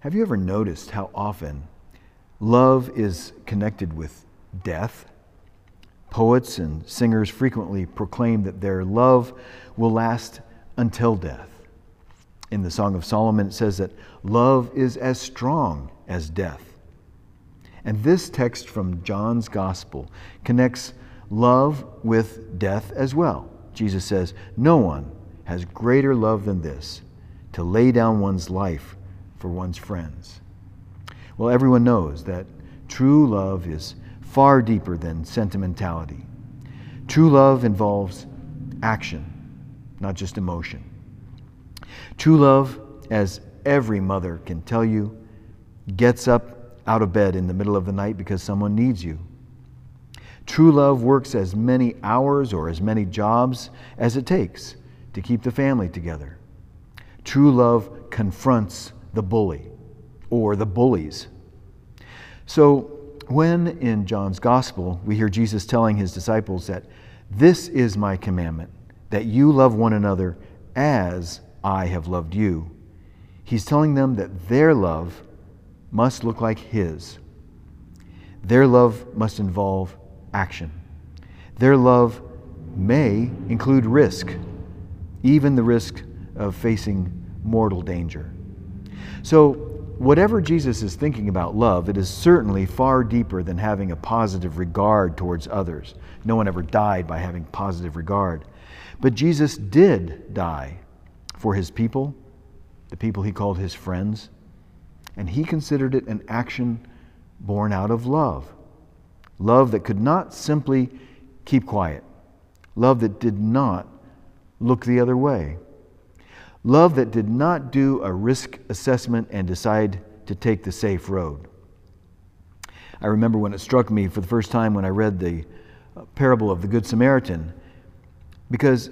Have you ever noticed how often love is connected with death? Poets and singers frequently proclaim that their love will last until death. In the Song of Solomon, it says that love is as strong as death. And this text from John's Gospel connects love with death as well. Jesus says, No one has greater love than this, to lay down one's life for one's friends. Well, everyone knows that true love is far deeper than sentimentality. True love involves action, not just emotion. True love, as every mother can tell you, gets up out of bed in the middle of the night because someone needs you. True love works as many hours or as many jobs as it takes to keep the family together. True love confronts the bully or the bullies. So, when in John's Gospel we hear Jesus telling his disciples that this is my commandment, that you love one another as I have loved you, he's telling them that their love must look like his. Their love must involve action. Their love may include risk, even the risk of facing mortal danger. So, whatever Jesus is thinking about love, it is certainly far deeper than having a positive regard towards others. No one ever died by having positive regard. But Jesus did die for his people, the people he called his friends, and he considered it an action born out of love. Love that could not simply keep quiet, love that did not look the other way. Love that did not do a risk assessment and decide to take the safe road. I remember when it struck me for the first time when I read the uh, parable of the Good Samaritan, because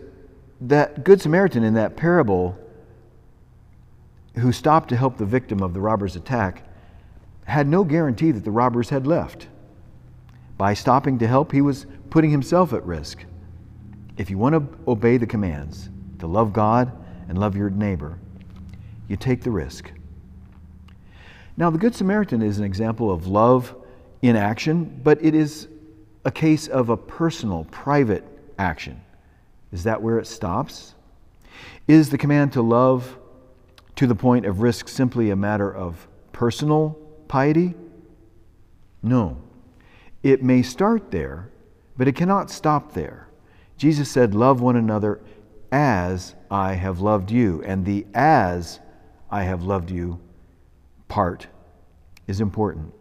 that Good Samaritan in that parable, who stopped to help the victim of the robber's attack, had no guarantee that the robbers had left. By stopping to help, he was putting himself at risk. If you want to obey the commands, to love God and love your neighbor, you take the risk. Now, the Good Samaritan is an example of love in action, but it is a case of a personal, private action. Is that where it stops? Is the command to love to the point of risk simply a matter of personal piety? No. It may start there, but it cannot stop there. Jesus said, Love one another as I have loved you. And the as I have loved you part is important.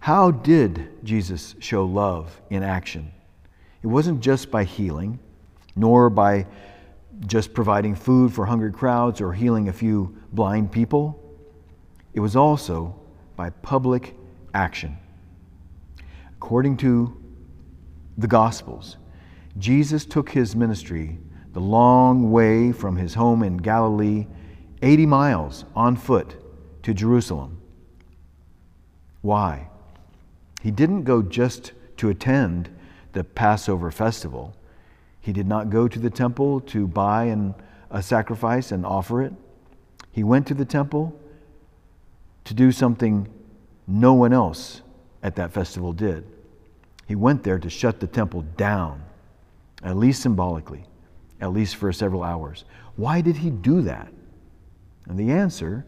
How did Jesus show love in action? It wasn't just by healing, nor by just providing food for hungry crowds or healing a few blind people. It was also by public action. According to the Gospels, Jesus took his ministry the long way from his home in Galilee, 80 miles on foot to Jerusalem. Why? He didn't go just to attend the Passover festival. He did not go to the temple to buy an, a sacrifice and offer it. He went to the temple to do something no one else at that festival did. He went there to shut the temple down, at least symbolically at least for several hours. Why did he do that? And the answer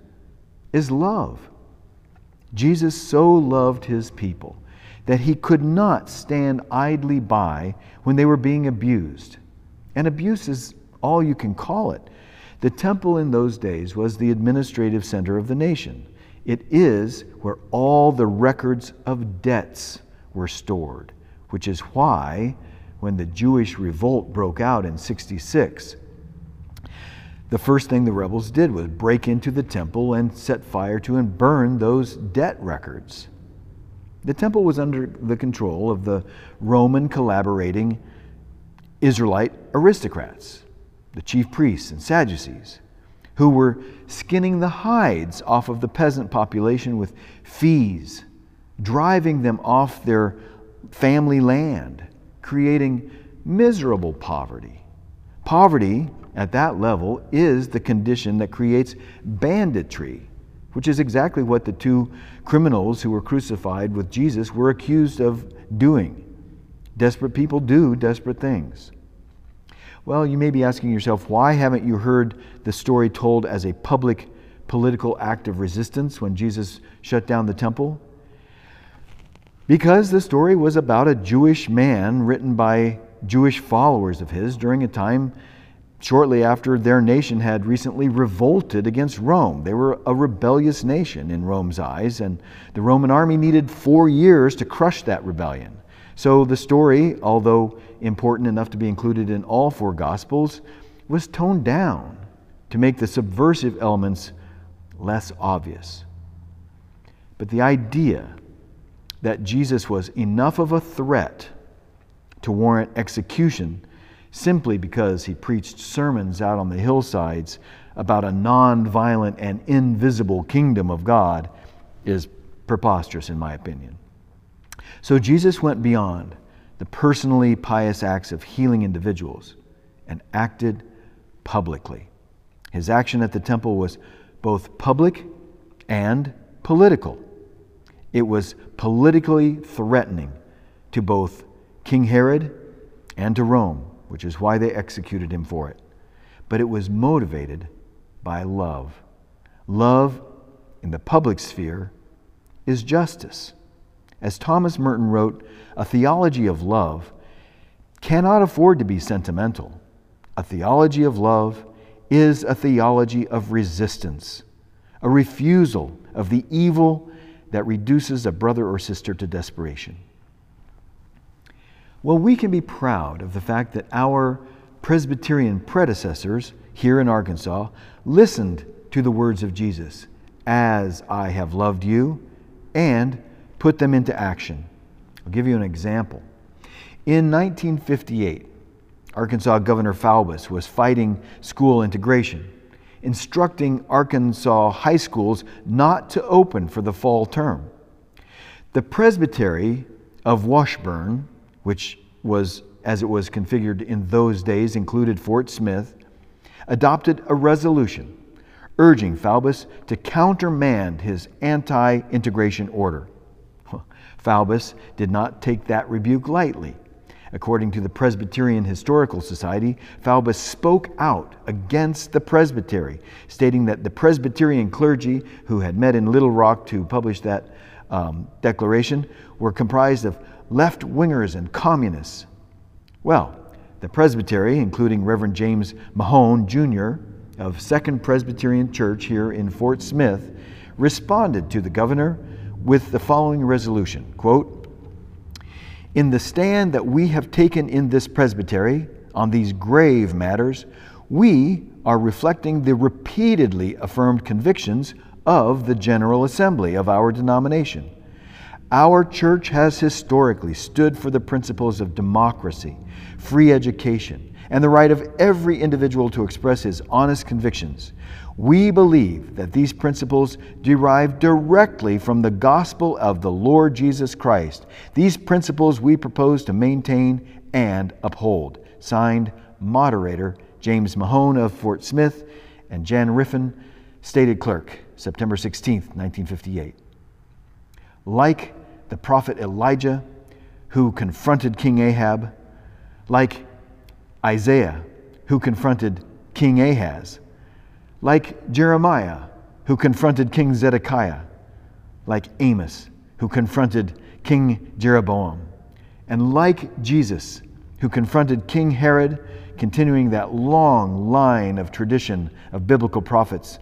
is love. Jesus so loved his people that he could not stand idly by when they were being abused. And abuse is all you can call it. The temple in those days was the administrative center of the nation. It is where all the records of debts were stored, which is why when the Jewish revolt broke out in 66, the first thing the rebels did was break into the temple and set fire to and burn those debt records. The temple was under the control of the Roman collaborating Israelite aristocrats, the chief priests and Sadducees, who were skinning the hides off of the peasant population with fees, driving them off their family land creating miserable poverty. Poverty at that level is the condition that creates banditry, which is exactly what the two criminals who were crucified with Jesus were accused of doing. Desperate people do desperate things. Well, you may be asking yourself, why haven't you heard the story told as a public political act of resistance when Jesus shut down the temple? Because the story was about a Jewish man written by Jewish followers of his during a time shortly after their nation had recently revolted against Rome. They were a rebellious nation in Rome's eyes, and the Roman army needed four years to crush that rebellion. So the story, although important enough to be included in all four Gospels, was toned down to make the subversive elements less obvious. But the idea that Jesus was enough of a threat to warrant execution simply because he preached sermons out on the hillsides about a non-violent and invisible kingdom of God is preposterous, in my opinion. So Jesus went beyond the personally pious acts of healing individuals and acted publicly. His action at the temple was both public and political. It was politically threatening to both King Herod and to Rome, which is why they executed him for it. But it was motivated by love. Love in the public sphere is justice. As Thomas Merton wrote, a theology of love cannot afford to be sentimental. A theology of love is a theology of resistance, a refusal of the evil that reduces a brother or sister to desperation. Well, we can be proud of the fact that our Presbyterian predecessors here in Arkansas listened to the words of Jesus, as I have loved you, and put them into action. I'll give you an example. In 1958, Arkansas Governor Faubus was fighting school integration, instructing Arkansas high schools not to open for the fall term. The Presbytery of Washburn which was, as it was configured in those days, included Fort Smith, adopted a resolution urging Faubus to countermand his anti integration order. Faubus did not take that rebuke lightly. According to the Presbyterian Historical Society, Faubus spoke out against the presbytery, stating that the Presbyterian clergy who had met in Little Rock to publish that um, declaration were comprised of left wingers and communists. Well, the presbytery, including Reverend James Mahone Jr. of Second Presbyterian Church here in Fort Smith, responded to the governor with the following resolution quote, In the stand that we have taken in this presbytery on these grave matters, we are reflecting the repeatedly affirmed convictions of the General Assembly of our denomination. Our church has historically stood for the principles of democracy, free education, and the right of every individual to express his honest convictions. We believe that these principles derive directly from the gospel of the Lord Jesus Christ. These principles we propose to maintain and uphold. Signed, Moderator James Mahone of Fort Smith and Jan Riffin, Stated Clerk, September 16, 1958. Like the prophet Elijah who confronted King Ahab, like Isaiah who confronted King Ahaz, like Jeremiah who confronted King Zedekiah, like Amos who confronted King Jeroboam, and like Jesus who confronted King Herod, continuing that long line of tradition of biblical prophets.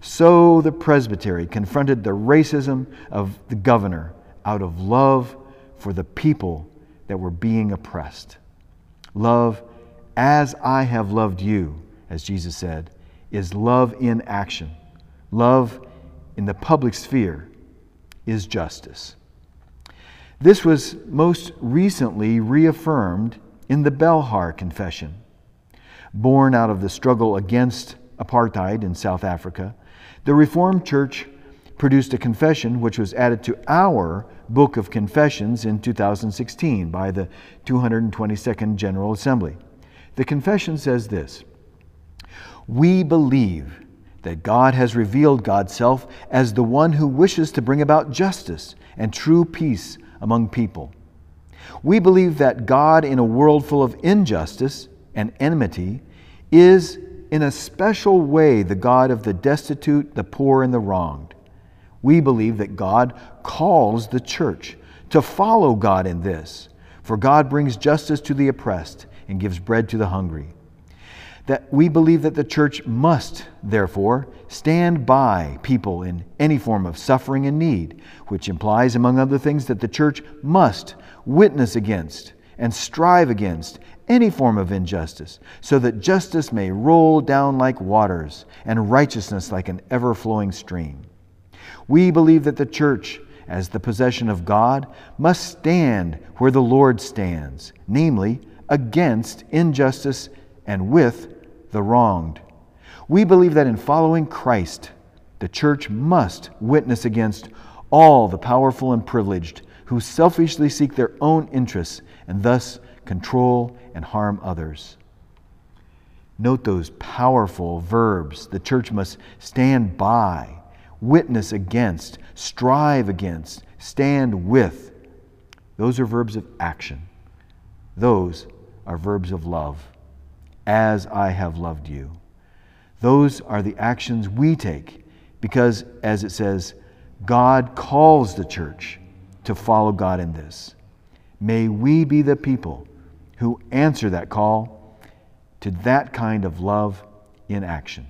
So the presbytery confronted the racism of the governor out of love for the people that were being oppressed. Love, as I have loved you, as Jesus said, is love in action. Love in the public sphere is justice. This was most recently reaffirmed in the Belhar Confession. Born out of the struggle against apartheid in South Africa, the Reformed Church produced a confession which was added to our Book of Confessions in 2016 by the 222nd General Assembly. The confession says this We believe that God has revealed God's self as the one who wishes to bring about justice and true peace among people. We believe that God, in a world full of injustice and enmity, is in a special way the God of the destitute, the poor, and the wronged. We believe that God calls the church to follow God in this, for God brings justice to the oppressed and gives bread to the hungry. That we believe that the church must, therefore, stand by people in any form of suffering and need, which implies, among other things, that the church must witness against and strive against any form of injustice, so that justice may roll down like waters and righteousness like an ever flowing stream. We believe that the church, as the possession of God, must stand where the Lord stands, namely, against injustice and with the wronged. We believe that in following Christ, the church must witness against all the powerful and privileged who selfishly seek their own interests and thus control and harm others. Note those powerful verbs the church must stand by, witness against, strive against, stand with. Those are verbs of action. Those are verbs of love. As I have loved you. Those are the actions we take because, as it says, God calls the church to follow God in this. May we be the people who answer that call to that kind of love in action.